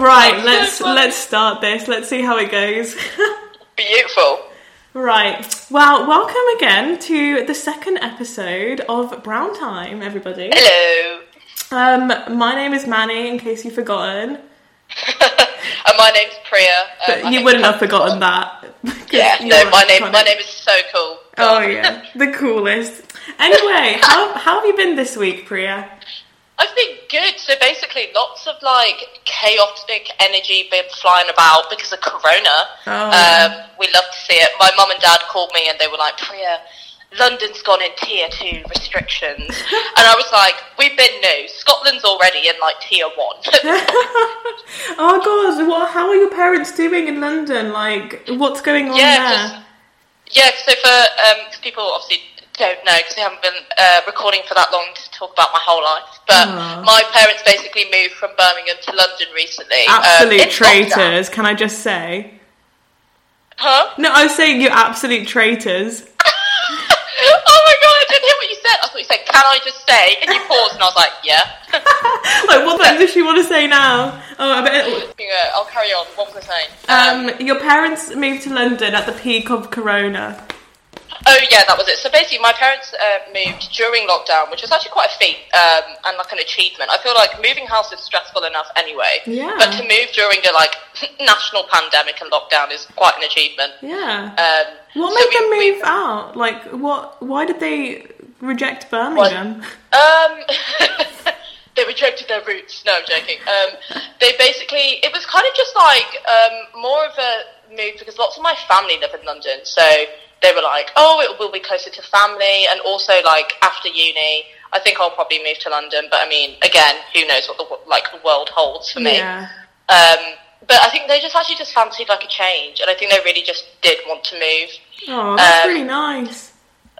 Right, let's let's start this. Let's see how it goes. Beautiful. Right. Well, welcome again to the second episode of Brown Time, everybody. Hello. Um, my name is Manny, in case you've forgotten. and my name's Priya. Um, But you wouldn't have forgotten that. Yeah, no, my name my name is so cool. Oh yeah, the coolest. Anyway, how how have you been this week, Priya? I've been good. So basically, lots of like chaotic energy been flying about because of Corona. Oh. Um, we love to see it. My mum and dad called me and they were like, "Priya, London's gone in tier two restrictions," and I was like, "We've been new. Scotland's already in like tier one." oh god, what? How are your parents doing in London? Like, what's going on Yeah, there? Yeah, so for um 'cause people obviously don't know because we haven't been uh, recording for that long to talk about my whole life. But Aw. my parents basically moved from Birmingham to London recently. um, Absolute lockdown. traitors, can I just say? Huh? No, I was saying you're absolute traitors. oh my god, I didn't hear what you said. I thought you said, "Can I just say?" And you paused, and I was like, "Yeah." like, what the heck does she want to say now? Oh, I bet. I'll carry on. What was I saying? Um, your parents moved to London at the peak of Corona. Oh yeah, that was it. So basically, my parents uh, moved during lockdown, which was actually quite a feat um, and like an achievement. I feel like moving house is stressful enough anyway, Yeah. but to move during the like national pandemic and lockdown is quite an achievement. Yeah. Um, what so made we- them we- move out? Like, what? Why did they reject Birmingham? Um, they rejected their roots. No, I'm joking. Um, they basically, it was kind of just like um, more of a move because lots of my family live in London, so they were like, "Oh, it will be closer to family," and also like after uni. I think I'll probably move to London, but I mean, again, who knows what the like the world holds for me. Yeah. Um, but I think they just actually just fancied like a change, and I think they really just did want to move. Oh, that's Um, really nice.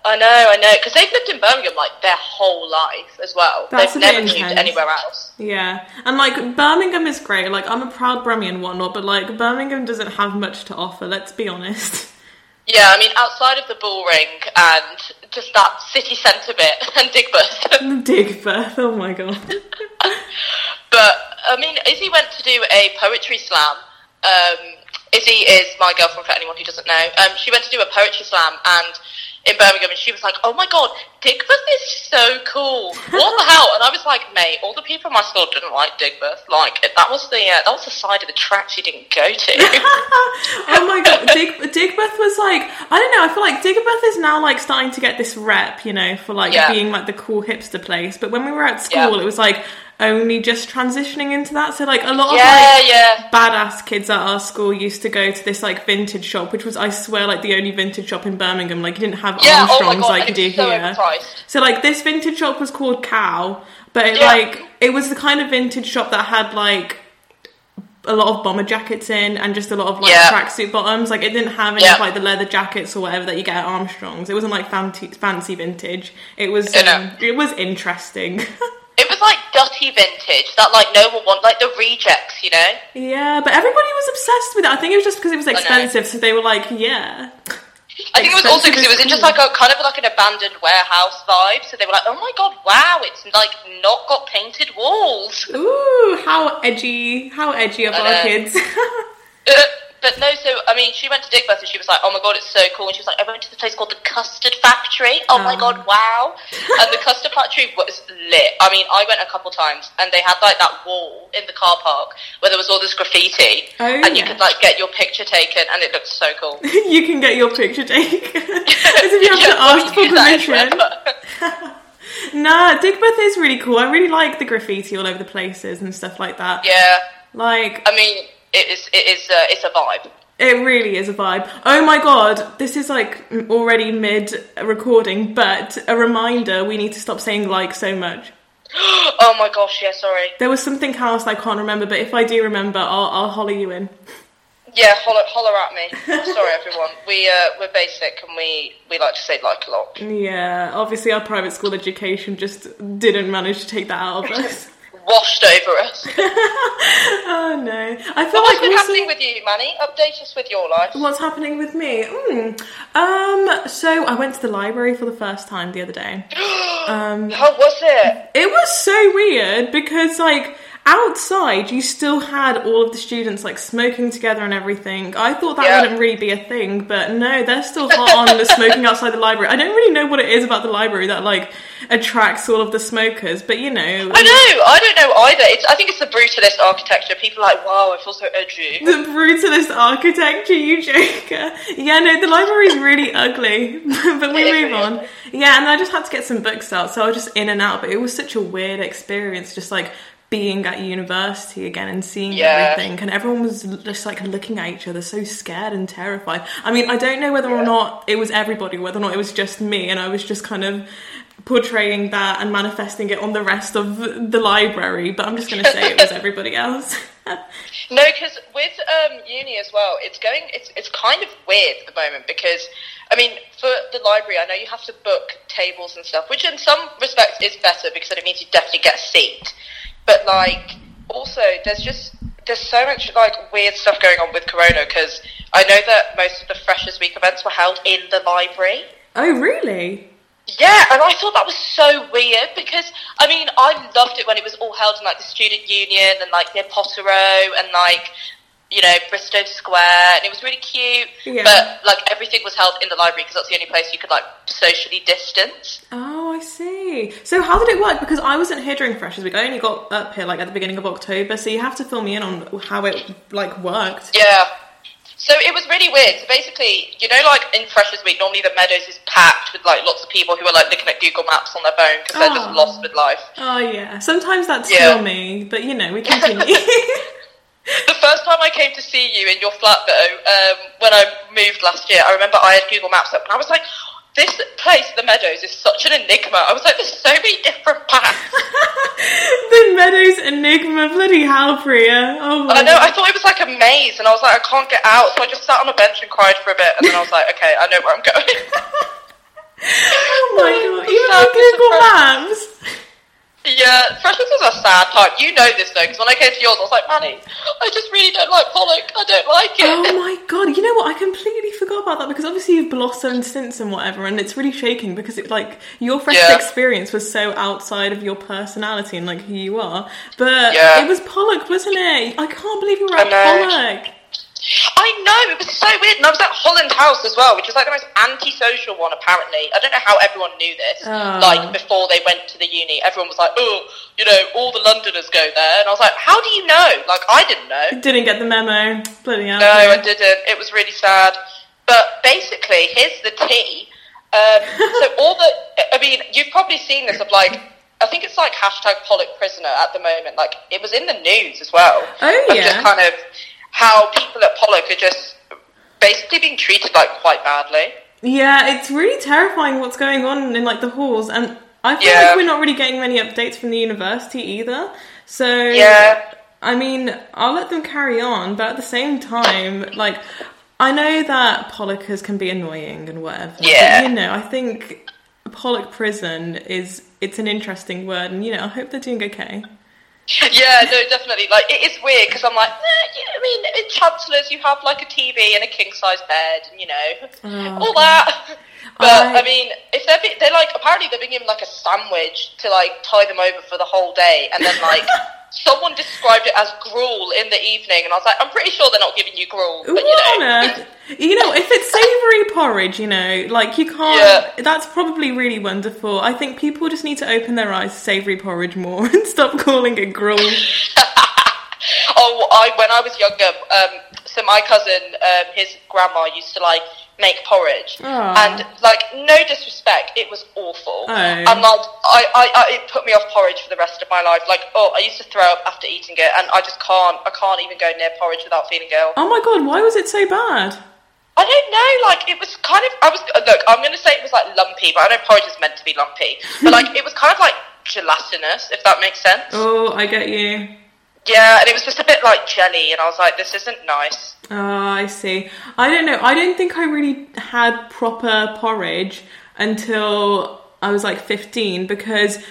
I know, I know, because they've lived in Birmingham like their whole life as well. That's they've never moved anywhere else. Yeah, and like Birmingham is great. Like I'm a proud Brummie and whatnot, but like Birmingham doesn't have much to offer. Let's be honest. Yeah, I mean, outside of the Bullring and just that city centre bit and Digbeth. Digbeth. Oh my god. but I mean, Izzy went to do a poetry slam. Um, Izzy is my girlfriend for anyone who doesn't know. Um, she went to do a poetry slam and in Birmingham, and she was like, "Oh my god, Digbeth is so cool! What the hell?" And I was like, "Mate, all the people in my school didn't like Digbeth. Like that was the uh, that was the side of the tracks you didn't go to." oh my god, Dig- Digbeth was like I don't know. I feel like Digbeth is now like starting to get this rep, you know, for like Yeah. being like the cool hipster place. But when we were at school, Yeah. it was like only just transitioning into that. So like a lot of yeah, like yeah. badass kids at our school used to go to this like vintage shop, which was I swear like the only vintage shop in Birmingham. Like you didn't have Yeah, oh Armstrongs God, like you do so here. overpriced. So like this vintage shop was called Cow, but it Yeah. like it was the kind of vintage shop that had like a lot of bomber jackets in and just a lot of like Yeah. tracksuit bottoms. Like it didn't have any Yeah. of like the leather jackets or whatever that you get at Armstrong's. It wasn't like fancy fancy vintage. It was um, it was interesting. Was like dirty vintage that like no one want, like the rejects, you know. yeah, but everybody was obsessed with it. I think it was just because it was expensive, so they were like, yeah. I think it was also because it was in just like a kind of like an abandoned warehouse vibe. So they were like, "Oh my god, wow! It's like not got painted walls." Ooh, how edgy! How edgy of our kids. Uh, But no, so I mean, she went to Digbeth and she was like, "Oh my god, it's so cool!" And she was like, "I went to the place called the Custard Factory. Oh my Oh. god, wow!" And the Custard Factory was lit. I mean, I went a couple times and they had like that wall in the car park where there was all this graffiti, Oh, and you could like get your picture taken, and it looked so cool. you can get your picture taken. As if you have Yeah, to ask for use that as permission. Nah, Digbeth is really cool. I really like the graffiti all over the places and stuff like that. yeah, Like, I mean, it is. It is. Uh, it's a vibe. it really is a vibe. Oh my god, this is like already mid recording, but a reminder we need to stop saying like so much. oh my gosh, yeah, sorry. There was something else I can't remember, but if I do remember, I'll, I'll holler you in. Yeah, holler, holler at me. sorry, everyone. We uh, we're basic and we we like to say like a lot. Yeah, obviously our private school education just didn't manage to take that out of us. Washed over us. oh no. I feel What's like been also- happening with you, Manny? Update us with your life. What's happening with me? Mm. Um, so I went to the library for the first time the other day. Um, How was it? it was so weird because like outside you still had all of the students like smoking together and everything. I thought that Yeah. wouldn't really be a thing, but no, they're still hot on the smoking outside the library. I don't really know what it is about the library that like attracts all of the smokers, but you know, I know. I don't know either. It's. I think it's the brutalist architecture. People are like, wow, I feel so edgy. the brutalist architecture, you joker. Yeah, no, the library's really ugly, but we move on. Yeah, and I just had to get some books out, so I was just in and out. But it was such a weird experience, just like being at university again and seeing Yeah. everything, and everyone was just like looking at each other, so scared and terrified. I mean, I don't know whether or not it was everybody, whether or not it was just me, and I was just kind of portraying that and manifesting it on the rest of the library. But I'm just going to say it was everybody else. No, because with um, uni as well, it's going. It's it's kind of weird at the moment because, I mean, for the library, I know you have to book tables and stuff, which in some respects is better because then it means you definitely get a seat. But like, also, there's just there's so much like weird stuff going on with Corona because I know that most of the Freshers Week events were held in the library. oh, really? Yeah, and I thought that was so weird because I mean I loved it when it was all held in like the student union and like near Potterrow and like you know Bristo Square and it was really cute. Yeah. But like everything was held in the library because that's the only place you could like socially distance. Oh, I see. So how did it work? Because I wasn't here during Freshers Week. I only got up here like at the beginning of October, so you have to fill me in on how it like worked. Yeah. So it was really weird. So basically, you know, like in Freshers Week, normally the Meadows is packed with like lots of people who are like looking at Google Maps on their phone because they're just Oh. lost with life. Oh yeah. Sometimes that's Yeah. me, but you know we continue. The first time I came to see you in your flat, though, um, when I moved last year, I remember I had Google Maps up, and I was like, "This place, the Meadows, is such an enigma." I was like, "There's so many different paths." the Meadows Enigma, bloody hell, Priya. Oh my I know. I thought it was like a maze, and I was like, "I can't get out," so I just sat on a bench and cried for a bit, and then I was like, "Okay, I know where I'm going." Oh my god. Even on Google Maps. Yeah, Freshers was a sad time. You know this though, because when I came to yours, I was like, "Manny, I just really don't like Pollock. I don't like it." Oh my god! You know what? I completely forgot about that because obviously you've blossomed since and whatever, and it's really shaking because it like your fresh Yeah. experience was so outside of your personality and like who you are. But Yeah. it was Pollock, wasn't it? I can't believe you were at. Pollock. I know, it was so weird. And I was at Holland House as well, which is like the most antisocial one, apparently. I don't know how everyone knew this. Oh. Like, before they went to the uni, everyone was like, oh, you know, all the Londoners go there. And I was like, how do you know? Like, I didn't know. Didn't get the memo. Bloody. No, I didn't. It was really sad. But basically, here's the tea. Um, so all the, I mean, you've probably seen this of like, I think it's like hashtag Pollock prisoner at the moment. Like, it was in the news as well. Oh, yeah. just kind of how people at Pollock are just basically being treated like quite badly. Yeah, it's really terrifying what's going on in like the halls, and I feel Yeah. like we're not really getting many updates from the university either. So Yeah. I mean, I'll let them carry on, but at the same time, like I know that Pollockers can be annoying and whatever. Yeah. But, you know, I think Pollock prison is it's an interesting word, and you know, I hope they're doing okay. Yeah, no, definitely. Like, it is weird because I'm like, nah, yeah, I mean, in Chancellors, you have like a TV and a king size bed, and you know, Oh, all that. But I- I mean, if they're be- they're like apparently they're being given like a sandwich to like tie them over for the whole day, and then like someone described it as gruel in the evening, and I was like, I'm pretty sure they're not giving you gruel, but you What know. on earth? You know, if it's savoury porridge, you know, like you can't. Yeah. That's probably really wonderful. I think people just need to open their eyes to savoury porridge more and stop calling it gruel. Oh, I when I was younger, um, so my cousin, um, his grandma used to like make porridge, Aw. and like no disrespect, it was awful. Oh. And like I, I, I, it put me off porridge for the rest of my life. Like oh, I used to throw up after eating it, and I just can't, I can't even go near porridge without feeling ill. Oh my god, why was it so bad? I don't know, like it was kind of. I was look. I'm going to say it was like lumpy, but I know porridge is meant to be lumpy. But like it was kind of like gelatinous, if that makes sense. Oh, I get you. Yeah, and it was just a bit like jelly, and I was like, this isn't nice. Oh, I see. I don't know. I don't think I really had proper porridge until I was like 15 because mm.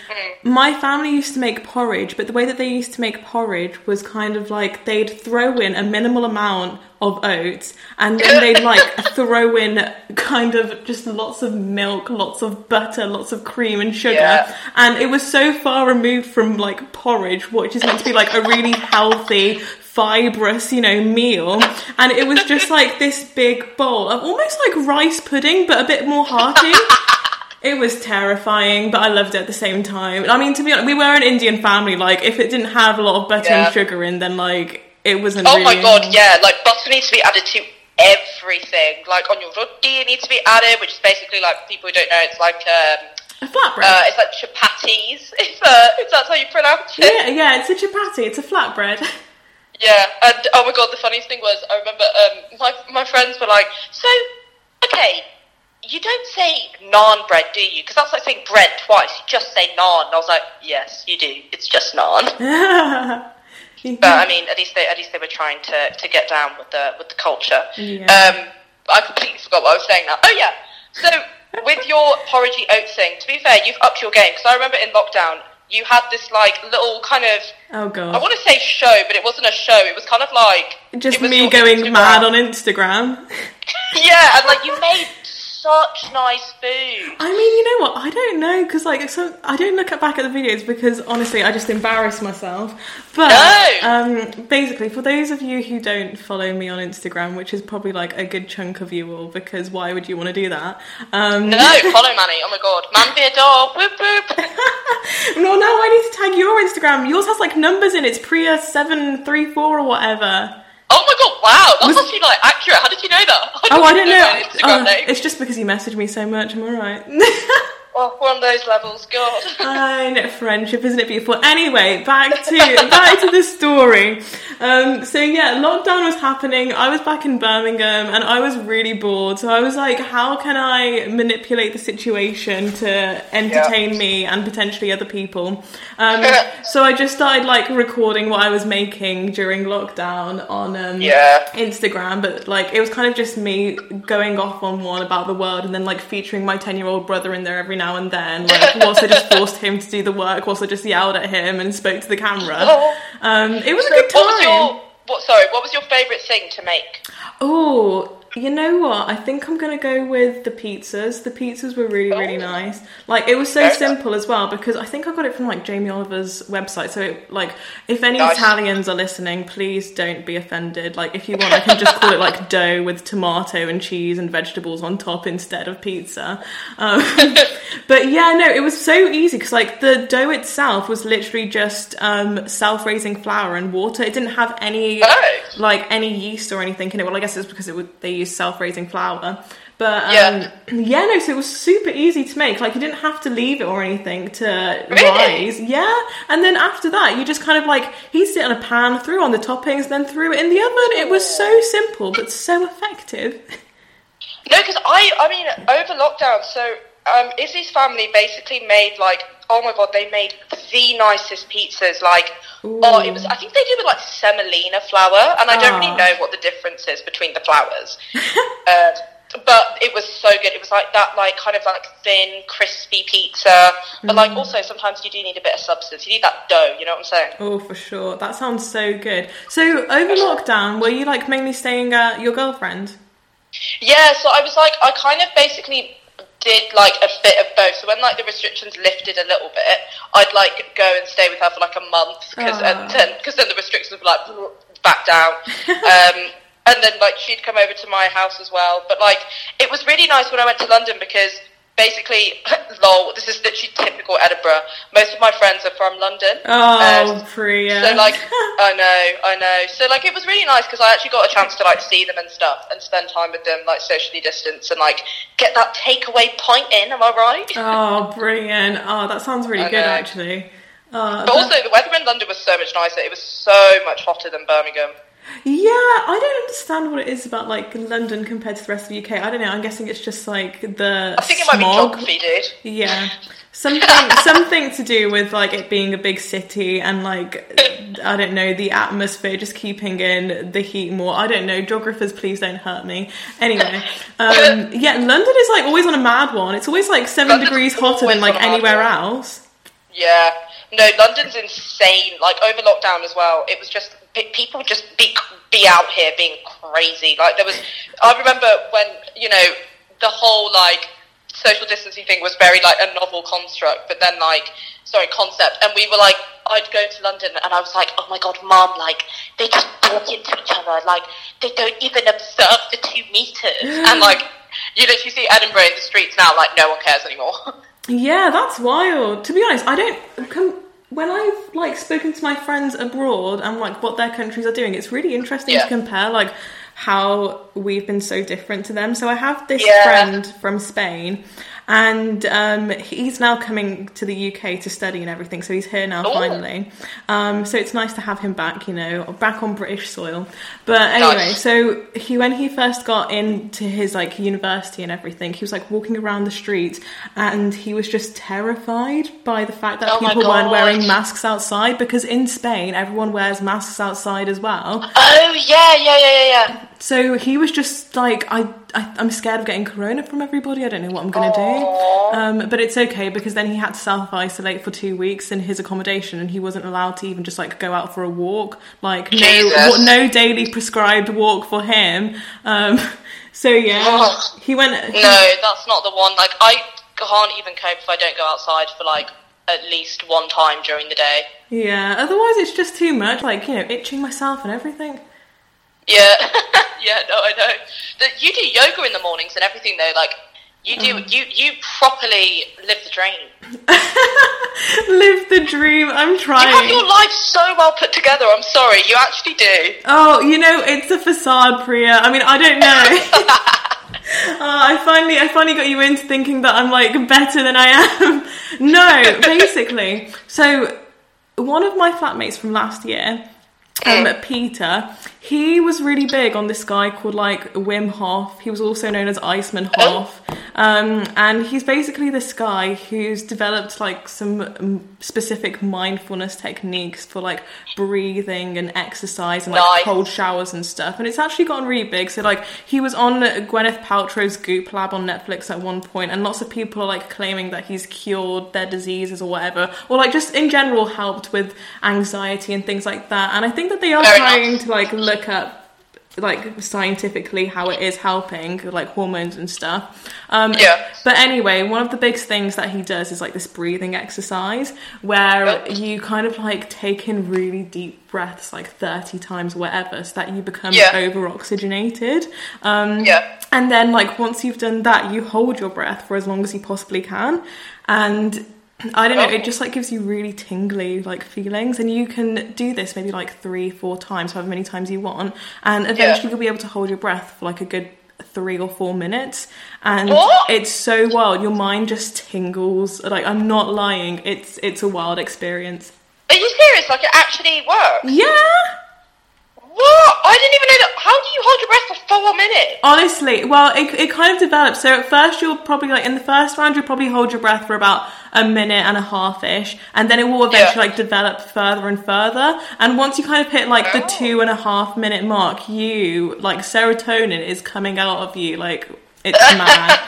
my family used to make porridge, but the way that they used to make porridge was kind of like they'd throw in a minimal amount of oats and then they'd like throw in kind of just lots of milk, lots of butter, lots of cream and sugar. Yeah. And it was so far removed from like porridge, which is meant to be like a really healthy, fibrous, you know, meal. And it was just like this big bowl of almost like rice pudding, but a bit more hearty. It was terrifying, but I loved it at the same time. I mean, to be honest, we were an Indian family. Like, if it didn't have a lot of butter Yeah. and sugar in, then like it wasn't. Oh really... my god, yeah, like butter needs to be added to everything. Like on your roti, it needs to be added, which is basically like people who don't know, it's like um, A flatbread. uh, it's like chapatis, if uh, if that's how you pronounce it. yeah, yeah, it's a chapati. It's a flatbread. Yeah, and oh my god, the funniest thing was I remember um, my my friends were like, so okay, you don't say naan bread, do you? Because that's like saying bread twice. You just say naan. And I was like, yes, you do. It's just naan. But I mean, at least they at least they were trying to, to get down with the with the culture. Yeah. Um, I completely forgot what I was saying now. Oh yeah. So with your porridgey oats thing, to be fair, you've upped your game because I remember in lockdown you had this like little kind of oh god I want to say show, but it wasn't a show. It was kind of like just me going Instagram. mad on Instagram. Yeah, and like you made such nice food. I mean, you know what? I don't know because like so I don't look at back at the videos because honestly, I just embarrass myself. But No. um, basically, for those of you who don't follow me on Instagram, which is probably like a good chunk of you all, because why would you want to do that? Um, No, follow Manny. Oh my god, man be a dog. Whoop whoop. no, now I need to tag your Instagram. Yours has like numbers in it. It's Priya seven three four or whatever. Oh my god, wow, that's Was- actually like accurate. How did you know that? Oh, I don't know. my Oh, it's just because you messaged me so much. I'm alright. Oh, we're on those levels. God. I know friendship, isn't it beautiful? Anyway, back to back to the story. Um, so yeah, lockdown was happening. I was back in Birmingham, and I was really bored. So I was like, how can I manipulate the situation to entertain me and potentially other people? Um, so I just started like recording what I was making during lockdown on um, Yeah. Instagram, but like it was kind of just me going off on one about the world and then like featuring my 10 year old brother in there every now and then. Like, whilst I just forced him to do the work, whilst I just yelled at him and spoke to the camera. Um, it was a good What time. your what? Sorry, what was your favourite thing to make? Oh, you know what? I think I'm gonna go with the pizzas. The pizzas were really, really Oh. nice. Like it was so simple as well because I think I got it from like Jamie Oliver's website. So it, like, if any Nice. Italians are listening, please don't be offended. Like, if you want, I can just call it like dough with tomato and cheese and vegetables on top instead of pizza. Um, but yeah, no, it was so easy because like the dough itself was literally just um, self-raising flour and water. It didn't have any Oh. like any yeast or anything in it. Well, I guess it's because it would they use self-raising flour. But um, Yeah. yeah, no. So it was super easy to make. Like you didn't have to leave it or anything to Really? rise. Yeah, and then after that, you just kind of like heated it in a pan, threw on the toppings, then threw it in the oven. It was so simple but so effective. No, because I, I mean, over lockdown, so um, Izzy's family basically made like, oh my god, they made the nicest pizzas. Like, oh, it was. I think they did with like semolina flour, and I don't Ah. really know what the difference is between the flours. uh, but it was so good. It was like that, like kind of like thin, crispy pizza. But like also sometimes you do need a bit of substance. You need that dough. You know what I'm saying? Oh, for sure. That sounds so good. So over lockdown, were you like mainly staying at your girlfriend? Yeah, so I was like, I kind of basically did like a bit of both. So when like the restrictions lifted a little bit, I'd like go and stay with her for like a month because and then because then the restrictions were like back down. um, and then like she'd come over to my house as well. But like it was really nice when I went to London because basically, lol, this is literally typical Edinburgh. Most of my friends are from London. Oh, Um, Priya. so like, I know, I know. So like, it was really nice because I actually got a chance to like see them and stuff and spend time with them, like socially distance and like get that takeaway pint in. Am I right? oh, brilliant. Oh, that sounds really I good, know. actually. Uh, But also, the weather in London was so much nicer. It was so much hotter than Birmingham. Yeah, I don't understand what it is about like London compared to the rest of the UK. I don't know. I'm guessing it's just like the I think it might be geography, dude. Yeah. Something something to do with like it being a big city and like I don't know, the atmosphere just keeping in the heat more. I don't know. Geographers, please don't hurt me. Anyway. Um yeah, London is like always on a mad one. It's always like seven London's degrees hotter than like on a mad anywhere else. Yeah. No, London's insane. Like over lockdown as well, it was just people just be be out here being crazy. Like there was, I remember when you know the whole like social distancing thing was very like a novel construct, but then like sorry concept, and we were like. I'd go to London and I was like, oh my god, mom, like, they just walk into each other, like, they don't even observe the two meters. And like, you literally see Edinburgh in the streets now, like, no one cares anymore. Yeah, that's wild. To be honest, I don't. Com- when I've like spoken to my friends abroad and like what their countries are doing, it's really interesting Yeah. to compare like how we've been so different to them. So I have this Yeah. friend from Spain, and um, he's now coming to the UK to study and everything. So he's here now Ooh. finally. Um, so it's nice to have him back, you know, back on British soil. But anyway, Nice. so he when he first got into his like university and everything, he was like walking around the street and he was just terrified by the fact that Oh people weren't wearing masks outside because in Spain everyone wears masks outside as well. oh, yeah, yeah, yeah, yeah, yeah. So he was just like, I, I I'm scared of getting corona from everybody. I don't know what I'm gonna do. Um, but it's okay because then he had to self isolate for two weeks in his accommodation, and he wasn't allowed to even just like go out for a walk. Like no, Jesus. no daily prescribed walk for him. Um, so yeah, he went. No, that's not the one. Like, I can't even cope if I don't go outside for like at least one time during the day. Yeah. Otherwise, it's just too much. Like you know, itching myself and everything. Yeah, yeah, no, I know. That you do yoga in the mornings and everything though. Like, you do, Mm. you you properly live the dream. Live the dream. I'm trying. You have your life so well put together. I'm sorry, you actually do. Oh, you know, it's a facade, Priya. I mean, I don't know. Uh, I finally, I finally got you into thinking that I'm like better than I am. no, basically. So, one of my flatmates from last year, um, Peter, he was really big on this guy called like Wim Hof. He was also known as Iceman oh. Hof. Um, and he's basically this guy who's developed like some um, specific mindfulness techniques for like breathing and exercise and like Nice. cold showers and stuff. And it's actually gotten really big. So like he was on Gwyneth Paltrow's Goop Lab on Netflix at one point, and lots of people are like claiming that he's cured their diseases or whatever, or like just in general helped with anxiety and things like that. And I think that they are Very trying nice. to like look up like scientifically how it is helping like hormones and stuff um Yeah. but anyway one of the big things that he does is like this breathing exercise where Yep. you kind of like take in really deep breaths like 30 times whatever so that you become Yeah. over oxygenated um Yeah. and then like once you've done that you hold your breath for as long as you possibly can and I don't know, Oh. it just like gives you really tingly like feelings, and you can do this maybe like three, four times, however many times you want, and eventually you'll be able to hold your breath for like a good three or four minutes, and What? it's so wild. Your mind just tingles. Like I'm not lying. It's it's a wild experience. Are you serious? Like, it actually works? Yeah. What? I didn't even know that. How do you hold your breath for four minutes? Honestly, well, it, it kind of develops. So at first, you'll probably like in the first round, you'll probably hold your breath for about a minute and a half ish, and then it will eventually Yeah. like develop further and further. And once you kind of hit like the Oh. two and a half minute mark, you like serotonin is coming out of you. Like it's mad.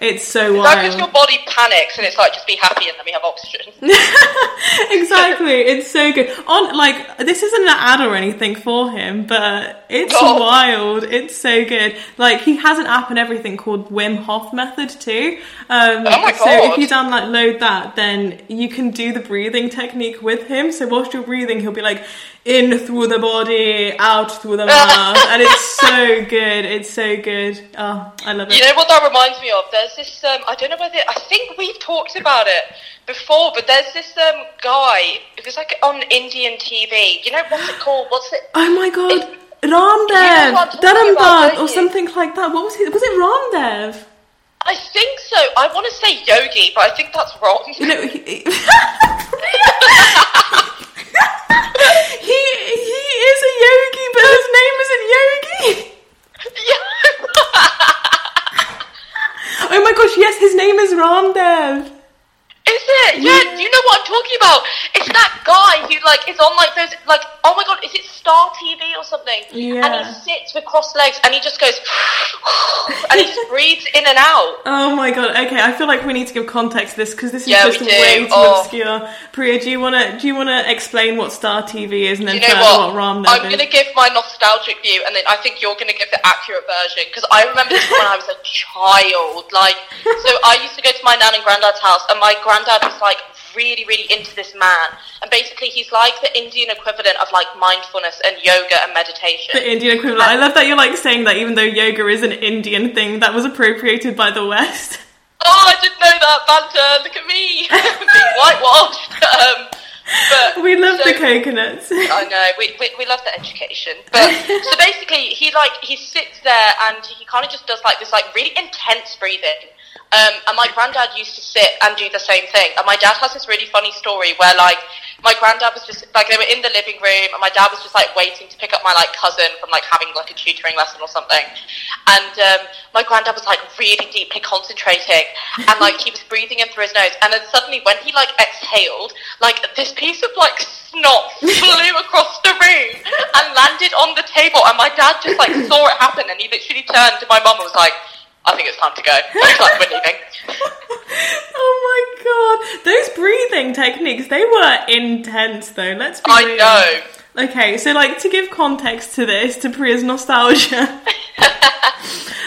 It's so that because your body panics and it's like, just be happy and let me have oxygen? exactly, it's so good. On like this isn't an ad or anything for him, but it's Oh. wild. It's so good. Like he has an app and everything called Wim Hof Method too. Um, Oh my So God. if you download that, then you can do the breathing technique with him. So whilst you're breathing, he'll be like in through the body, out through the mouth, and it's so good. It's so good. Oh, I love it. You know what that reminds me of? There's this, um, I don't know whether, I think we've talked about it before, but there's this um, guy, it was like on Indian TV. You know, what's it called? What's it? Oh my god, You know Ramdev, about, or something like that. What was it? Was it Ramdev? I think so. I want to say yogi, but I think that's wrong. You know, he, He he is a Yogi, but his name isn't Yogi. oh my gosh, yes, his name is Ramdev. Is it? Yeah, you know what I'm talking about. It's that guy who like is on like those like oh my god, is it Star TV or something? Yeah. And he sits with crossed legs and he just goes and he just breathes in and out. Oh my god. Okay, I feel like we need to give context to this because this is Yeah, just way too Oh. obscure. Priya, do you wanna do you wanna explain what Star TV is and then You know what? what, Ramdev I'm is? gonna give my nostalgic view, and then I think you're gonna give the accurate version because I remember this when I was a child. Like, so I used to go to my nan and granddad's house, and my granddad was like really, really into this man, and basically he's like the Indian equivalent of like mindfulness and yoga and meditation. The Indian equivalent. I love that you're like saying that even though yoga is an Indian thing that was appropriated by the West. Oh, I didn't know that banter. Look at me, being whitewashed. Um, but We love the coconuts. I know we, we we love the education, but so basically he like he sits there and he kind of just does like this like really intense breathing. Um, and my granddad used to sit and do the same thing. And my dad has this really funny story where like my granddad was just like they were in the living room and my dad was just like waiting to pick up my like cousin from like having like a tutoring lesson or something. And um, my granddad was like really deeply concentrating and like he was breathing in through his nose. And then suddenly when he like exhaled, like this piece of like snot flew across the room and landed on the table. And my dad just like saw it happen and he literally turned to my mum and was like, I think it's time to go. Like, we're leaving. oh my god. Those breathing techniques, they were intense though. Let's be I real. know. Okay, so like to give context to this, to Priya's nostalgia,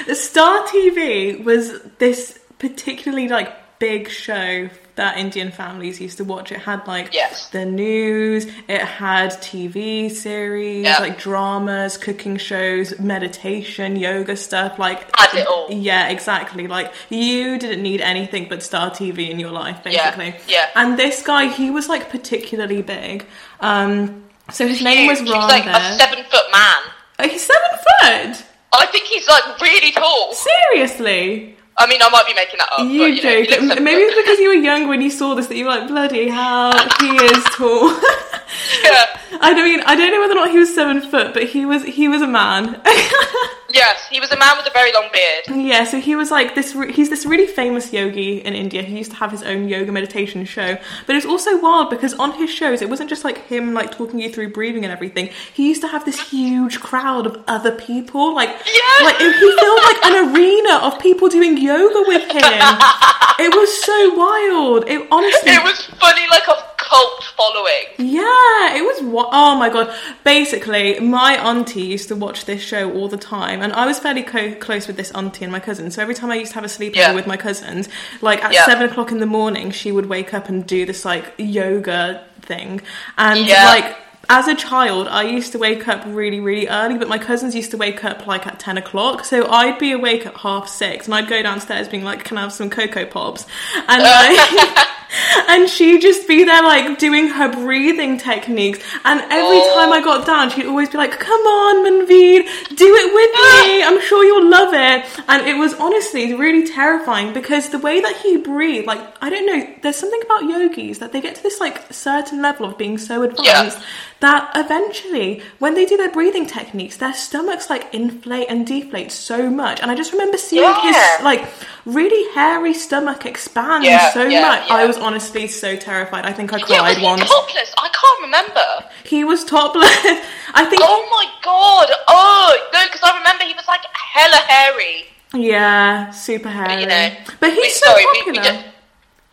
Star TV was this particularly like big show that Indian families used to watch. It had like Yes. the news, it had TV series, Yeah. like dramas, cooking shows, meditation, yoga stuff. Like Had it all. Yeah, exactly. Like you didn't need anything but Star TV in your life, basically. yeah. And this guy, he was like particularly big. Um, so his name was. Ron He's like a seven foot man. Oh, he's seven foot. I think he's like really tall. Seriously, I mean, I might be making that up. you but, you know, joke. seven Maybe it's because you were young when you saw this that you were like, bloody hell, he is tall. yeah. I don't mean I don't know whether or not he was seven foot, but he was he was a man. Yes, he was a man with a very long beard. Yeah, so he was like this. Re- he's this really famous yogi in India. He used to have his own yoga meditation show, but it's also wild because on his shows, it wasn't just like him like talking you through breathing and everything. He used to have this huge crowd of other people, like Yeah. like he filled like an arena of people doing yoga with him. it was so wild. It honestly, It was funny, like a cult following. yeah, it was. Wa- oh my god! Basically, my auntie used to watch this show all the time, and I was fairly co- close with this auntie and my cousin. So every time I used to have a sleepover Yeah. with my cousins, like at Yeah. seven o'clock in the morning, she would wake up and do this like yoga thing, and Yeah. like. As a child, I used to wake up really, really early, but my cousins used to wake up like at 10 o'clock. So I'd be awake at half six and I'd go downstairs being like, Can I have some Cocoa Pops? And like, and she'd just be there like doing her breathing techniques and every Oh. time i got down she'd always be like come on manveed do it with me i'm sure you'll love it and it was honestly really terrifying because the way that he breathed like i don't know there's something about yogis that they get to this like certain level of being so advanced that eventually when they do their breathing techniques their stomachs like inflate and deflate so much and i just remember seeing Yeah. his like really hairy stomach expand Yeah, so yeah, much i was honestly so terrified. I think I Yeah, cried he once. topless? I can't remember. He was topless. I think. Oh my god! Oh no, because I remember he was like hella hairy. Yeah, super hairy. you know, but he's so sorry, we- we popular. don't-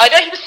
I know he was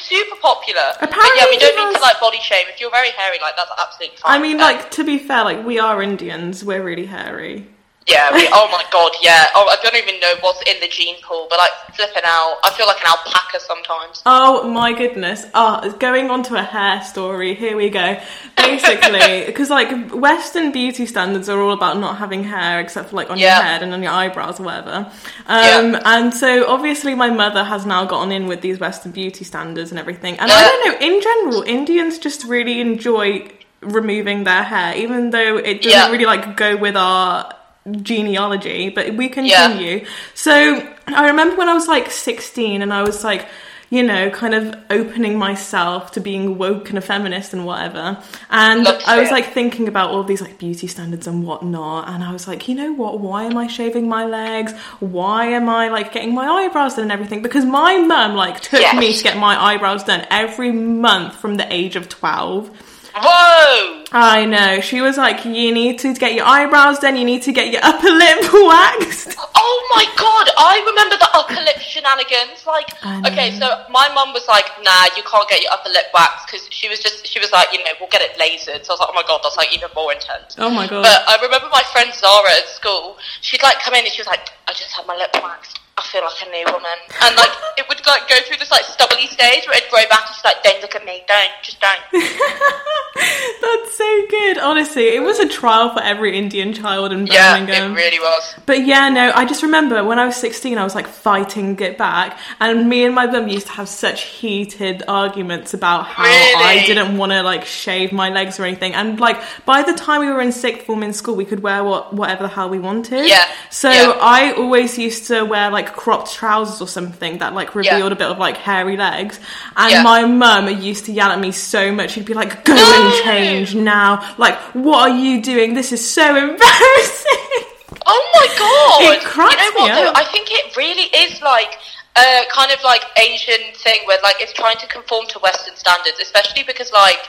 popular. but Apparently yeah, we don't he need to like body shame. If you're very hairy, like that's absolutely fine. I mean, Um, like to be fair, like we are Indians. We're really hairy. Yeah. We, oh my god, yeah. Oh, I don't even know what's in the gene pool, but like flipping out, I feel like an alpaca sometimes. Oh my goodness. Oh, going on to a hair story. Here we go. Basically, because like Western beauty standards are all about not having hair except for like on Yeah. your head and on your eyebrows or whatever. Um, Yeah. And so obviously my mother has now gotten in with these Western beauty standards and everything. And I don't know, in general, Indians just really enjoy removing their hair, even though it doesn't really like go with our genealogy, but we Yeah. continue. So I remember when I was like 16 and I was like, you know, kind of opening myself to being woke and a feminist and whatever. And Love I was it. like thinking about all these like beauty standards and whatnot. And I was like, you know what? Why am I shaving my legs? Why am I like getting my eyebrows done and everything? Because my mum like took Yes. me to get my eyebrows done every month from the age of 12. Whoa! I know. She was like, you need to get your eyebrows done, you need to get your upper lip waxed. Oh my god, I remember the upper lip shenanigans. Like, okay, so my mum was like, nah, you can't get your upper lip waxed because she was just, she was like, you know, we'll get it lasered. So I was like, oh my god, that's like even more intense. Oh my god. But I remember my friend Zara at school, she'd like come in and she was like, I just had my lip waxed. Feel like a new woman. And like, it would like go through this like stubbly stage where it'd grow back and she's like, don't look at me, don't, just don't. So good. Honestly, it was a trial for every Indian child in Birmingham. yeah, it really was. But yeah, no, I just remember when I was 16, I was like fighting it back, and me and my mum used to have such heated arguments about how I didn't want to like shave my legs or anything. And like by the time we were in sixth form in school, we could wear what whatever the hell we wanted. Yeah, So yeah. I always used to wear like cropped trousers or something that like Yeah. revealed a bit of like hairy legs. And Yeah. my mum used to yell at me so much. She'd be like, "Go No! and change now! Like, what are you doing? This is so embarrassing." Oh my god! It cracks you know what though? up. I think it really is like a kind of like Asian thing where like it's trying to conform to Western standards, especially because like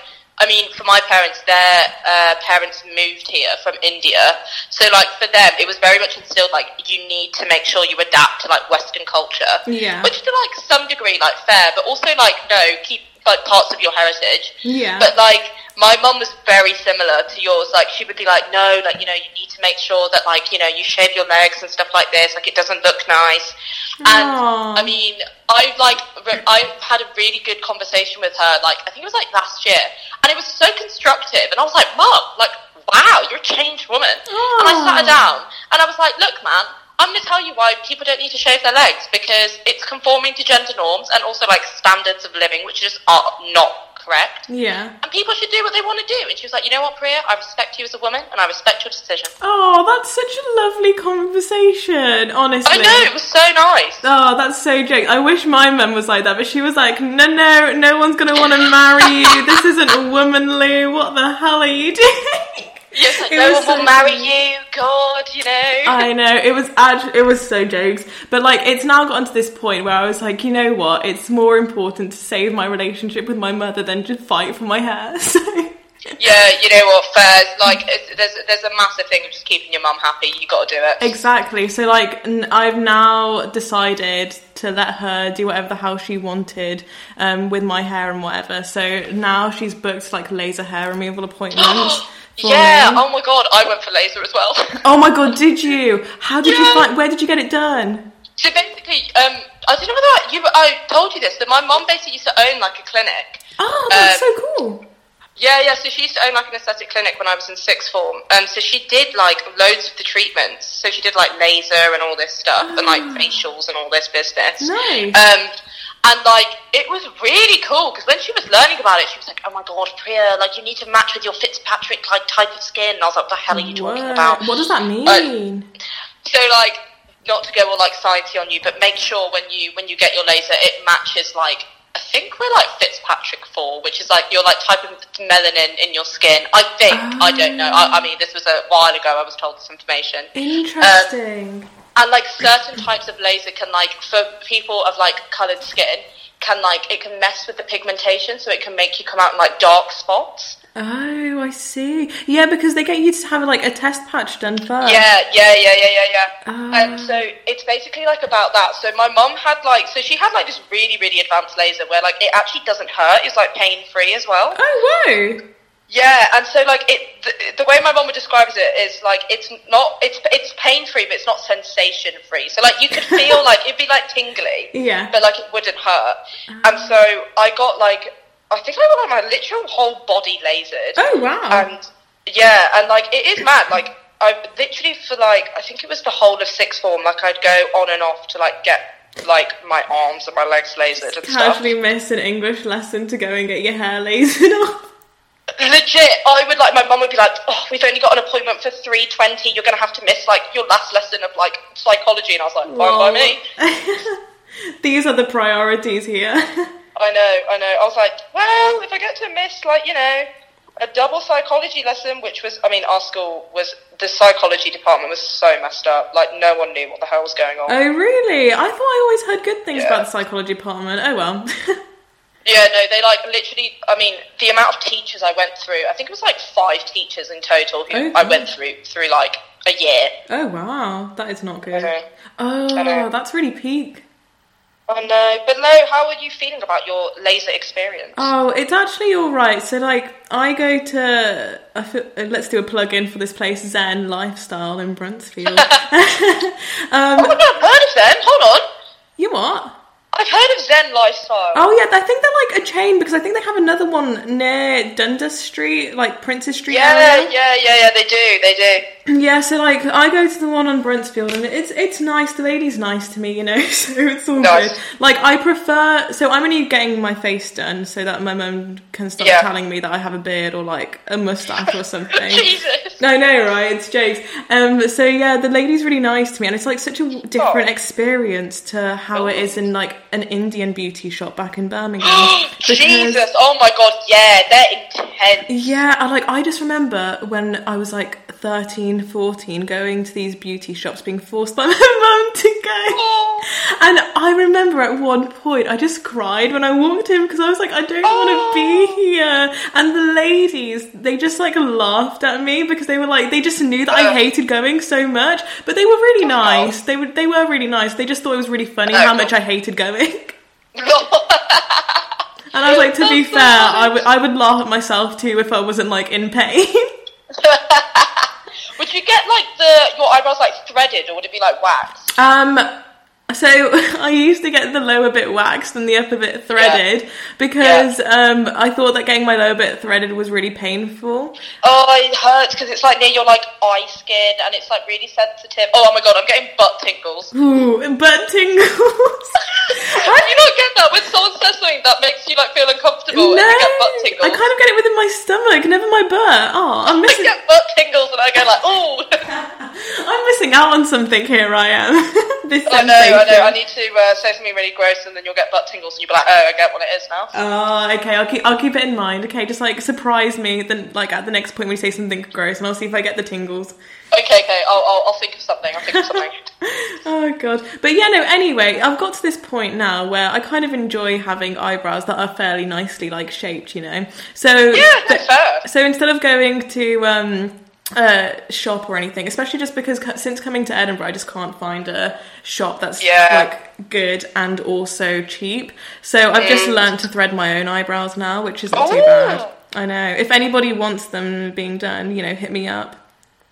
I mean, for my parents, their uh, parents moved here from India, so like for them, it was very much instilled like you need to make sure you adapt to like Western culture, Yeah. which to like some degree like fair, but also like no, keep like parts of your heritage. Yeah. But like my mum was very similar to yours. Like she would be like, no, like you know, you need to make sure that like you know you shave your legs and stuff like this. Like it doesn't look nice. And Aw. I mean, I've like re- I had a really good conversation with her. Like I think it was like last year, and it was so constructive. And I was like, Mum, like wow, you're a changed woman. And I sat her down, and I was like, look, man. I'm going to tell you why people don't need to shave their legs because it's conforming to gender norms and also like standards of living, which just are not correct yeah. and people should do what they want to do. And she was like, you know what, Priya, I respect you as a woman, and I respect your decision. Oh, that's such a lovely conversation, honestly. I know, it was so nice. Oh, that's so joke. I wish my mum was like that, but she was like, no, no, no one's going to want to marry you. This isn't womanly. What the hell are you doing? Yes, like, no one will marry you, God, you know. I know it was actually, it was so jokes, but like it's now gotten to this point where I was like, you know what? It's more important to save my relationship with my mother than to fight for my hair. So yeah, you know what, fairs, like, it's, there's, there's a massive thing of just keeping your mum happy. you got to do it. exactly. So like n- I've now decided to let her do whatever the hell she wanted um, with my hair and whatever. So now she's booked like laser hair removal appointments. yeah, me. oh my God, I went for laser as well. Oh my god, did you? How did you find? Where did you get it done? so basically, um, I don't know whether I, you, I told you this, that my mom basically used to own like a clinic. Oh, that's Um, so cool. Yeah, yeah. So she used to own like an aesthetic clinic when I was in sixth form. Um, so she did like loads of the treatments. So she did like laser and all this stuff, and like facials and all this business. Nice. Um, and like it was really cool because when she was learning about it, she was like, "Oh my god, Priya, like you need to match with your Fitzpatrick like type of skin." And I was like, "What the hell are you talking What? about?" What does that mean? So like, not to go all like sciencey on you, but make sure when you when you get your laser, it matches like I think we're like Fitzpatrick four, which is like your like type of melanin in your skin. I think I don't know. I, I mean, this was a while ago. I was told this information. Interesting. And like certain types of laser can like for people of like coloured skin can like it can mess with the pigmentation, so it can make you come out in like dark spots. oh, I see. Yeah, because they get you to have like a test patch done first. Yeah, yeah, yeah, yeah, yeah, yeah. Ah. And so it's basically like about that. So my mum had like, so she had like this really, really advanced laser where like it actually doesn't hurt. It's like pain free as well. Oh, whoa. Yeah, and so like it, the, the way my mom would describe it is like it's not, it's it's pain free, but it's not sensation free. So like you could feel like it'd be like tingly, Yeah. but like it wouldn't hurt. And so I got like, I think I got like my literal whole body lasered. Oh, wow. And yeah, and like it is mad. Like I literally for like I think it was the whole of sixth form. Like I'd go on and off to like get like my arms and my legs lasered and stuff. Casually miss an English lesson to go and get your hair lasered off. Legit, I would like my mum would be like, "Oh, we've only got an appointment for three twenty. You're gonna have to miss like your last lesson of like psychology." And I was like, "Fine by me." These are the priorities here. I know, I know. I was like, well, if I get to miss, like, you know, a double psychology lesson, which was, I mean, our school was, the psychology department was so messed up. Like, no one knew what the hell was going on. oh, really? I thought I always heard good things Yeah. about the psychology department. Oh, well. Yeah, no, they like literally. I mean, the amount of teachers I went through. I think it was like five teachers in total who Oh, I went through through like a year. oh, wow. That is not good. Mhm. Oh, that's really peak. I know, but no. How are you feeling about your laser experience? Oh, it's actually all right. So, like, I go to I feel, uh, let's do a plug in for this place, Zen Lifestyle in Bruntsfield. oh my god, I've heard of them. Hold on, you what? I've heard of Zen Lifestyle. Oh yeah, I think they're like a chain because I think they have another one near Dundas Street, like Princes Street yeah, area. yeah, yeah, yeah. They do, they do. Yeah, so like I go to the one on Bruntsfield and it's it's nice. The lady's nice to me, you know, so it's all Nice. good. Like I prefer. So I'm only getting my face done so that my mum can stop Yeah. telling me that I have a beard or like a mustache or something. Jesus. No, know, right? It's jokes. Um, so yeah, the lady's really nice to me, and it's like such a different Oh. experience to how it is in like an Indian beauty shop back in Birmingham. Because- Jesus. Oh my god. Yeah, they're intense. Yeah, I like I just remember when I was like 13, 14 going to these beauty shops being forced by my mum to go. Oh. And I remember at one point I just cried when I walked in because I was like I don't want to Oh. be here. And the ladies, they just like laughed at me because they were like they just knew that I hated going so much, but they were really Oh. nice. They were they were really nice. They just thought it was really funny Oh, how much I hated going. And I was like, to be fair, I would I would laugh at myself too if I wasn't like in pain. would you get like the your eyebrows like threaded, or would it be like waxed? Um, so I used to get the lower bit waxed and the upper bit threaded because um, I thought that getting my lower bit threaded was really painful. Oh, it hurts because it's like near your like eye skin, and it's like really sensitive. Oh, my god, I'm getting butt tingles. Ooh, butt tingles. How do you not get that when someone says something that makes you like feel uncomfortable no, and you get butt tingles? I kind of get it within my stomach, never my butt. Oh, I'm missing. I get butt tingles and I go like, oh. I'm missing out on something here. I am. this I I know. I need to uh, say something really gross, and then you'll get butt tingles, and you'll be like, oh, I get what it is now. Oh, okay. I'll keep. I'll keep it in mind. Okay, just like surprise me. Then, like at the next point we say something gross, and I'll see if I get the tingles. Okay, okay. I'll, I'll, I'll think of something. I'll think of something. Oh god. But yeah, no, anyway, I've got to this point now where I kind of enjoy having eyebrows that are fairly nicely like shaped, you know. So Yeah, fair. So instead of going to um a shop or anything, especially just because since coming to Edinburgh I just can't find a shop that's Yeah. like good and also cheap. So I've just Mm. learned to thread my own eyebrows now, which isn't too Oh. bad. I know. If anybody wants them being done, you know, hit me up.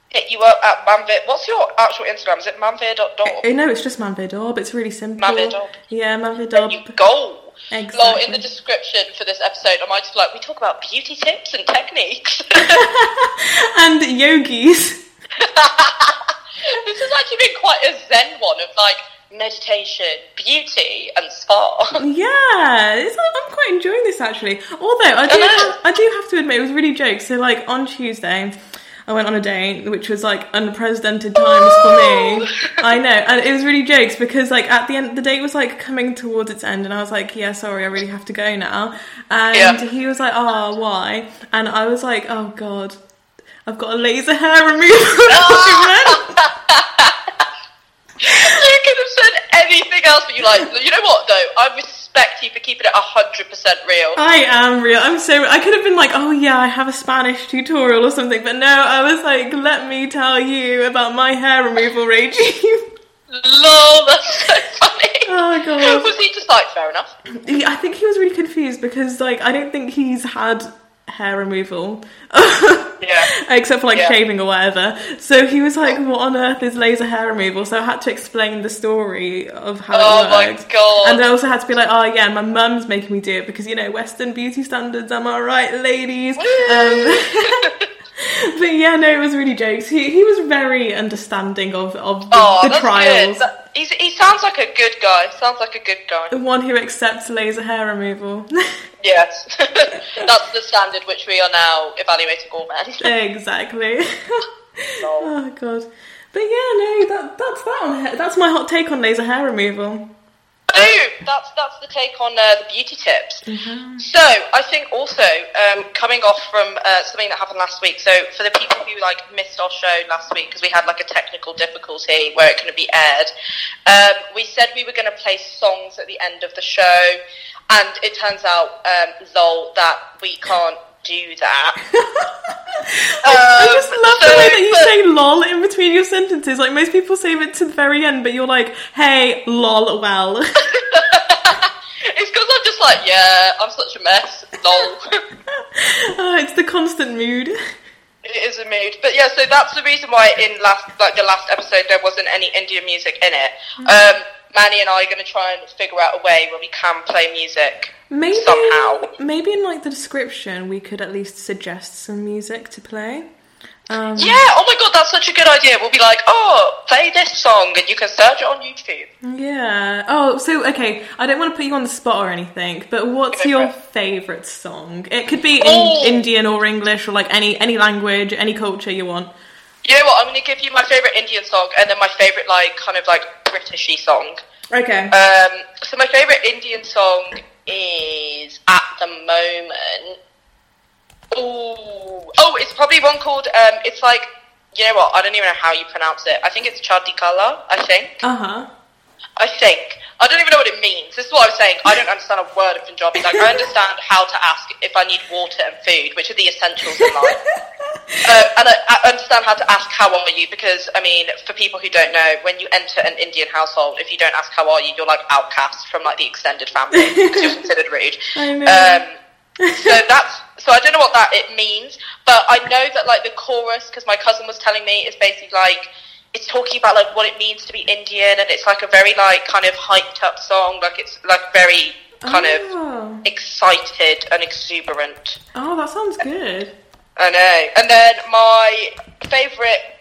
Hit you up at Manvid. What's your actual Instagram? Is it manvid.dog? Oh, no, it's just Manvidob. It's really simple. Manvidob. Yeah, There Manvidob. you go. Exactly. Lol, in the description for this episode, I might just be like, we talk about beauty tips and techniques. and yogis. this has actually been quite a zen one of like meditation, beauty, and spa. Yeah, I'm quite enjoying this actually. Although I do, know. have, I do have to admit, it was really jokes. So like on Tuesday, I went on a date, which was like unprecedented times for me. Oh. I know, and it was really jokes because like at the end, the date was like coming towards its end, and I was like, yeah, sorry, I really have to go now. And Yeah. he was like, oh, why? And I was like, oh god. I've got a laser hair removal appointment. you could have said anything else, but you like, you know what though? I respect you for keeping it hundred percent real. I am real. I'm so. I could have been like, oh yeah, I have a Spanish tutorial or something, but no, I was like, let me tell you about my hair removal regime. Lol, that's so funny. Oh, God. Was he just like fair enough? He- I think he was really confused because, like, I don't think he's had hair removal. Yeah. Except for like Yeah. shaving or whatever. So he was like, What on earth is laser hair removal? So I had to explain the story of how Oh it my. God. And I also had to be like, Oh yeah, my mum's making me do it because you know, Western beauty standards, am I right, ladies? Um But yeah, no, it was really jokes. He he was very understanding of, of the, Oh, the that's trials. good. That- he's, he sounds like a good guy. Sounds like a good guy. The one who accepts laser hair removal. Yes. That's the standard which we are now evaluating all men. exactly. oh god. But yeah, no, that that's that on. That's my hot take on laser hair removal. Boom! That's that's the take on uh, the beauty tips. So I think also um, coming off from uh, something that happened last week. So for the people who like missed our show last week because we had like a technical difficulty where it couldn't be aired, um, we said we were going to play songs at the end of the show, and it turns out, um, lol, that we can't do that. I just Um, love the way that you but- say lol in between your sentences. Like most people save it to the very end, but you're like, hey, lol, well. It's because I'm just like, yeah, I'm such a mess. Lol. Oh, it's the constant mood. It is a mood, but yeah. So that's the reason why in last, like the last episode, there wasn't any Indian music in it. Um, Manny and I are going to try and figure out a way where we can play music Maybe, somehow. maybe in like the description, we could at least suggest some music to play. Um, Yeah. Oh my god, that's such a good idea. We'll be like, oh, play this song, and you can search it on YouTube. Yeah. Oh, so okay. I don't want to put you on the spot or anything, but what's your favorite song? It could be in Oh. Indian or English or like any any language, any culture you want. You know what? I'm going to give you my favorite Indian song, and then my favorite like kind of like Britishy song. Okay. Um, so my favorite Indian song is at the moment. Ooh, oh, it's probably one called. Um, it's like you know what? I don't even know how you pronounce it. I think it's Chadi Kala. I think. Uh huh. I think. I don't even know what it means. This is what I was saying. I don't understand a word of Punjabi. Like I understand how to ask if I need water and food, which are the essentials in life. Um, and I, I understand how to ask how are you because I mean, for people who don't know, when you enter an Indian household, if you don't ask how are you, you're like outcast from like the extended family because you're considered rude. I know. Um, so that's so I don't know what that it means, but I know that like the chorus because my cousin was telling me is basically like it's talking about like what it means to be Indian, and it's like a very like kind of hyped up song, like it's like very kind of oh. excited and exuberant. oh, that sounds good. I know. And then my favourite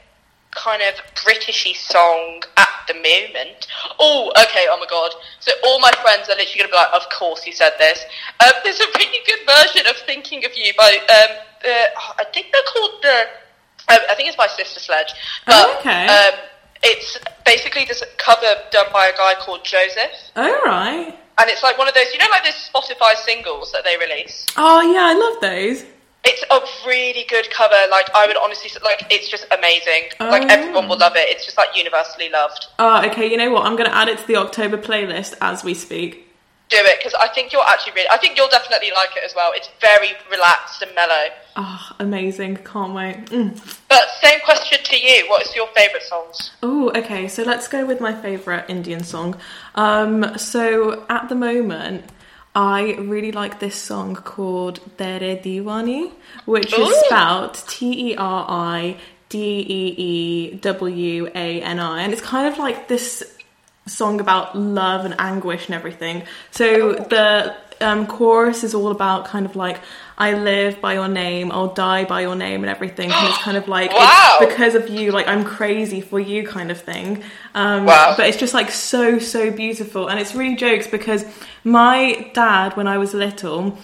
kind of Britishy song at the moment. Oh, okay. Oh my god. So all my friends are literally gonna be like, "Of course you said this." Um, there's a really good version of "Thinking of You" by um, uh, I think they're called the. Um, I think it's by Sister Sledge. But, Oh, okay. Um, it's basically this cover done by a guy called Joseph, All right. and it's like one of those, you know, like those Spotify singles that they release. Oh yeah, I love those. It's a really good cover. Like I would honestly say, like it's just amazing. like Oh. everyone will love it. It's just like universally loved. Oh, okay. You know what? I'm gonna add it to the October playlist as we speak. Do it because I think you'll actually really. I think you'll definitely like it as well. It's very relaxed and mellow. Oh, amazing! Can't wait. Mm. But same question to you. What is your favourite songs? Oh, okay. So let's go with my favorite Indian song. Um, so at the moment, I really like this song called "Teri Deewani," which is spelled T E R I D E E W A N I, and it's kind of like this song about love and anguish and everything. So the um, chorus is all about kind of like I live by your name, I'll die by your name, and everything. And it's kind of like Wow. it's because of you, like I'm crazy for you, kind of thing. Um, Wow. But it's just like so so beautiful, and it's really jokes because my dad, when I was little.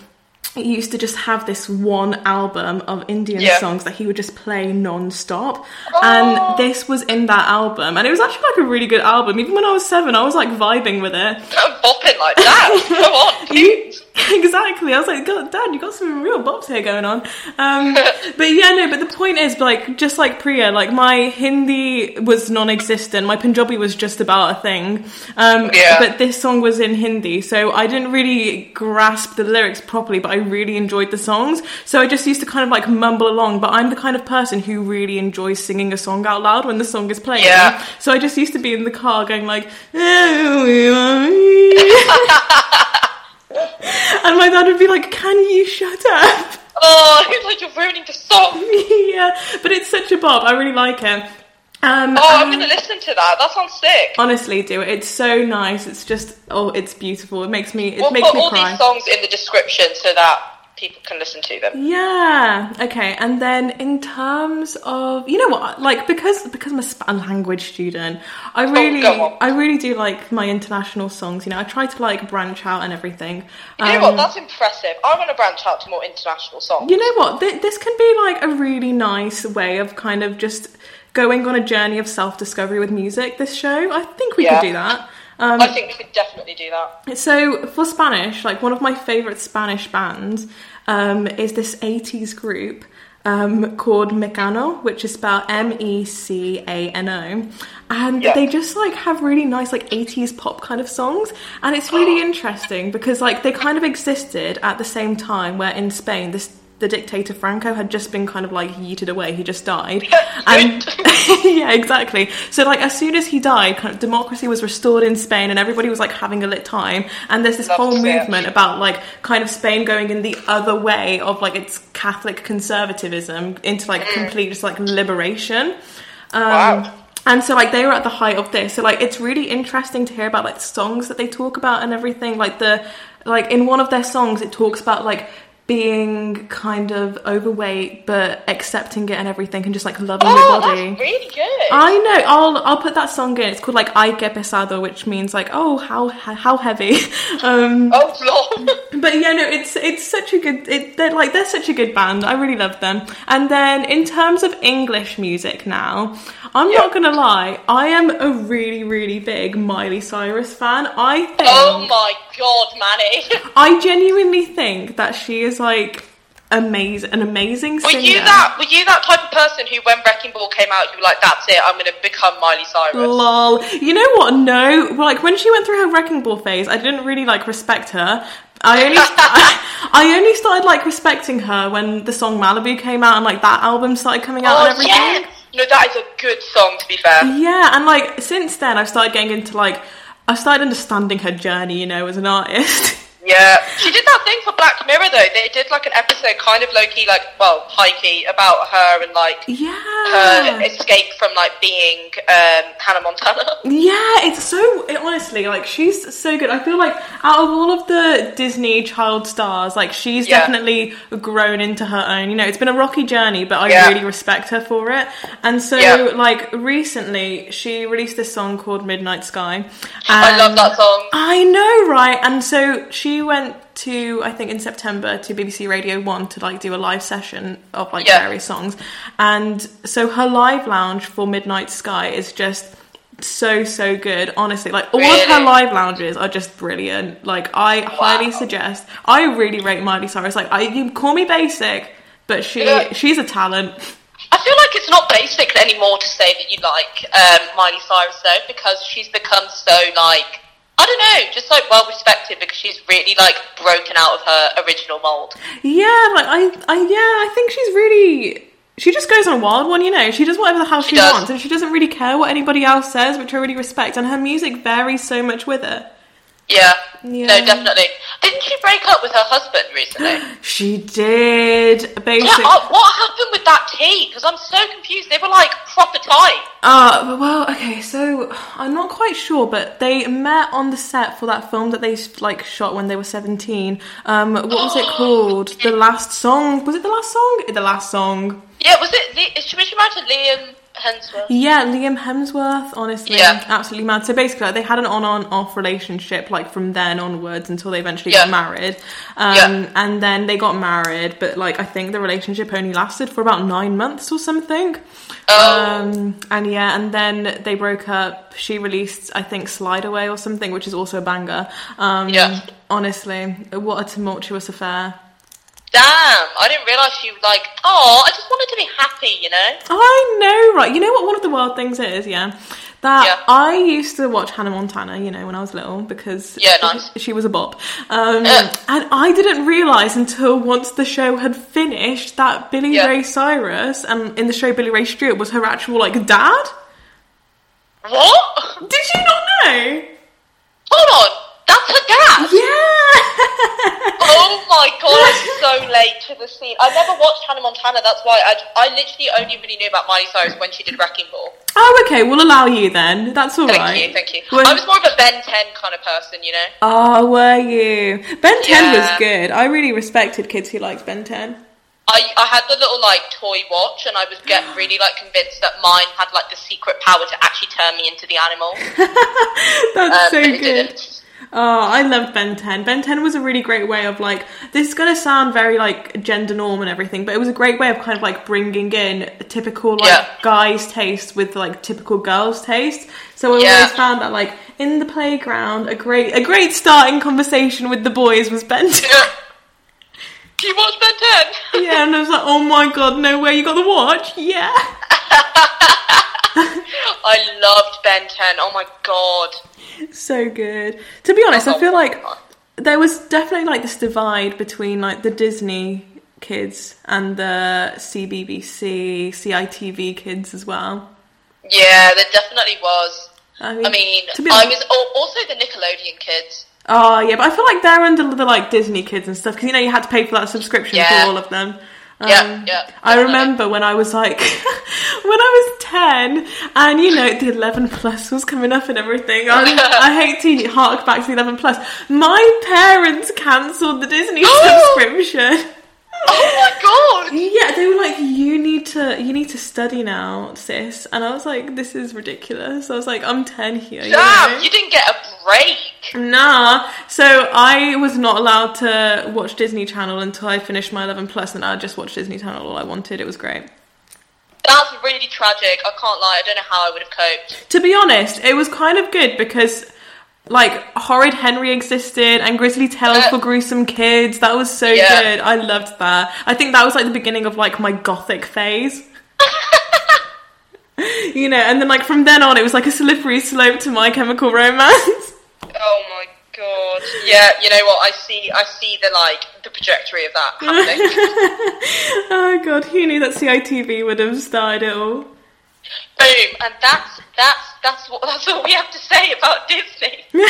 He used to just have this one album of Indian Yeah. songs that he would just play non-stop Oh. and this was in that album and it was actually like a really good album even when i was seven i was like vibing with it I'm bopping like that. Come on, You- exactly. I was like God, dad you got some real bops here going on. Um, but yeah no but the point is like just like priya like my hindi was non-existent. My punjabi was just about a thing. Um, Yeah. but this song was in hindi so i didn't really grasp the lyrics properly but i really enjoyed the songs. So i just used to kind of like mumble along but i'm the kind of person who really enjoys singing a song out loud when the song is playing. Yeah. so i just used to be in the car going like and my dad would be like can you shut up Oh, he's like you're ruining the song. yeah but it's such a bop i really like it um, Oh, I'm and- gonna listen to that. That sounds sick. honestly do it it's so nice it's just oh it's beautiful it makes me it We'll makes put me all cry these songs in the description so that people can listen to them. Yeah. Okay. And then in terms of you know what, like because because I'm a Sp- a language student, I really Oh. I really do like my international songs. You know, I try to like branch out and everything. You know Um, what? That's impressive. I want to branch out to more international songs. you know what? Th- this can be like a really nice way of kind of just going on a journey of self discovery with music. This show, I think we Yeah. could do that. Um, I think we could definitely do that. So for Spanish, like one of my favorite Spanish bands um, is this 80s group um, called Mecano, which is spelled M E C A N O, and Yeah. they just like have really nice like 80s pop kind of songs, and it's really interesting because like they kind of existed at the same time where in Spain this. The dictator Franco had just been kind of like yeeted away. He just died, and yeah, exactly. So like as soon as he died, kind of democracy was restored in Spain, and everybody was like having a lit time. And there's this Love whole see it. movement about like kind of Spain going in the other way of like its Catholic conservatism into like complete just like liberation. Um, Wow. And so like they were at the height of this. So like it's really interesting to hear about like songs that they talk about and everything. Like the like in one of their songs it talks about like being kind of overweight but accepting it and everything and just like loving Oh, your body. that's really good. I know. I'll I'll put that song in. It's called like "Ay que pesado," which means like oh how how heavy. Um, oh, lord. but yeah, no, it's it's such a good. It, they're like they're such a good band. I really love them. And then in terms of English music now, I'm Yeah. not gonna lie. I am a really really big Miley Cyrus fan. I think oh my god, Manny. I genuinely think that she is like amazing, an amazing Were singer. you that? Were you that type of person who, when Wrecking Ball came out, you were like, "That's it, I'm going to become Miley Cyrus"? Lol. You know what? No. Like when she went through her wrecking ball phase, I didn't really like respect her. I only I, I only started like respecting her when the song Malibu came out and like that album started coming out oh, and Oh everything. yeah, no, that is a good song. To be fair, Yeah, and like since then I've started getting into like I started understanding her journey, you know, as an artist. yeah, she did that thing for Black Mirror though. They did like an episode, kind of low key, like well, high key, about her and like yeah. her escape from like being um, Hannah Montana. Yeah, it's so it, honestly like she's so good. I feel like out of all of the Disney child stars, like she's Yeah. definitely grown into her own. You know, it's been a rocky journey, but I Yeah. really respect her for it. And so, Yeah. like recently, she released this song called Midnight Sky. I love that song. I know, right? And so she went to, I think in September, to BBC Radio 1 to like do a live session of like Yeah. various songs. And so her live lounge for Midnight Sky is just so, so good. Honestly, like all of her live lounges are just brilliant. Like I highly suggest, I really rate Miley Cyrus. Like I, you call me basic, but she, Yeah. she's a talent. I feel like it's not basic anymore to say that you like um, Miley Cyrus though, because she's become so like I don't know, just like well respected because she's really like broken out of her original mold. Yeah, like I, I, yeah, I think she's really. She just goes on a wild one, you know. She does whatever the hell she, does. wants, and she doesn't really care what anybody else says, which I really respect. And her music varies so much with it. Yeah, Yeah. no, definitely. Didn't she break up with her husband recently? She did yeah, basically. uh, what happened with that tea? Because I'm so confused. They were like proper tight. Uh, well, okay, so I'm not quite sure, but they met on the set for that film that they like shot when they were 17. Um, what was it called? The last song? Was it the last song? The last song. Yeah, was it? Le- Should we imagine Liam Hemsworth? Yeah, Liam Hemsworth, honestly, Yeah. absolutely mad. So basically, like, they had an on-on-off relationship, like from then onwards until they eventually Yeah. got married. Um, Yeah. and then they got married, but like I think the relationship only lasted for about nine months or something. Oh. Um, and yeah, and then they broke up. She released, I think, Slide Away or something, which is also a banger. Um, Yeah. Honestly, what a tumultuous affair. Damn, I didn't realise she was like, oh, I just wanted to be happy, you know? I know, right? You know what one of the wild things is, yeah? That Yeah. I used to watch Hannah Montana, you know, when I was little because Yeah, nice. she was a bop. Um, Yeah. and I didn't realise until once the show had finished that Billy Yeah. Ray Cyrus and in the show Billy Ray Stewart was her actual like dad. What? Did you not know? Hold on, that's her? Yeah. Oh my god, I'm so late to the scene. I never watched Hannah Montana, that's why I, I literally only really knew about Miley Cyrus when she did Wrecking Ball. oh, okay. We'll allow you then. That's all Thank right. you, thank you. When- I was more of a Ben 10 kind of person, you know? Oh, were you? Ben 10 was good. I really respected kids who liked Ben 10. I, I had the little like toy watch and I was getting really like convinced that mine had like the secret power to actually turn me into the animal. That's Um, so good. didn't. Oh, I loved Ben 10. Ben 10 was a really great way of like, this is going to sound very like gender norm and everything, but it was a great way of kind of like bringing in a typical like Yeah. guys' taste with like typical girls' taste. So I Yeah. always found that like in the playground, a great a great starting conversation with the boys was Ben 10. Do you watch Ben 10? yeah, and I was like, oh my god, no way, you got the watch? Yeah. I loved Ben 10. Oh my god. So good. To be honest, I Oh feel like oh, there was definitely like this divide between like the Disney kids and the CBBC, CITV kids as well. Yeah, there definitely was. I mean, I mean, I honest, was also the Nickelodeon kids. oh yeah, but I feel like they're under the like Disney kids and stuff because you know you had to pay for that subscription Yeah. for all of them. Um, Yeah, yeah, I remember when I was like, when I was 10 and you know, the 11 plus was coming up and everything. I, I hate to hark back to the 11 plus. My parents cancelled the Disney subscription. Oh my god! Yeah, they were like, "You need to, you need to study now, sis." And I was like, "This is ridiculous." I was like, "I'm ten here." you know? you didn't get a break. Nah. So I was not allowed to watch Disney Channel until I finished my 11 plus, and I just watched Disney Channel all I wanted. It was great. That's really tragic. I can't lie. I don't know how I would have coped. To be honest, it was kind of good because. Like horrid Henry existed and Grizzly Tales Uh, for gruesome kids. That was so Yeah. good. I loved that. I think that was like the beginning of like my gothic phase. you know, and then like from then on, it was like a slippery slope to My Chemical Romance. Oh my god. Yeah, you know what? I see. I see the like the trajectory of that happening. oh god, who knew that CITV would have started it all? Boom, and that's that's that's what that's all we have to say about Disney.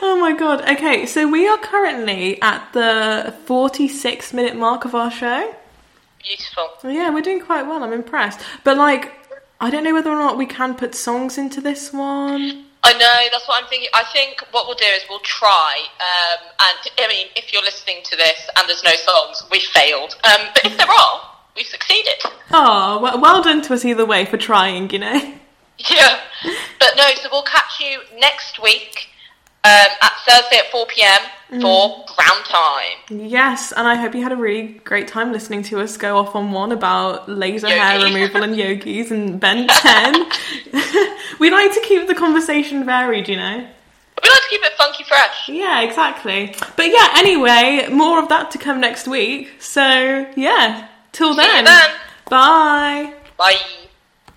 Oh my god. Okay, so we are currently at the 46 minute mark of our show. Beautiful. Yeah, we're doing quite well. I'm impressed. But like, I don't know whether or not we can put songs into this one. I know. That's what I'm thinking. I think what we'll do is we'll try. Um, and I mean, if you're listening to this and there's no songs, we failed. Um, but if there are, we've succeeded. Oh, well, well done to us either way for trying, you know? Yeah. But no, so we'll catch you next week um, at Thursday at 4 pm for ground time. Yes, and I hope you had a really great time listening to us go off on one about laser hair removal and yogis and Ben 10. we like to keep the conversation varied, you know? We like to keep it funky fresh. Yeah, exactly. But yeah, anyway, more of that to come next week. So, yeah, till then. then. Bye. Bye.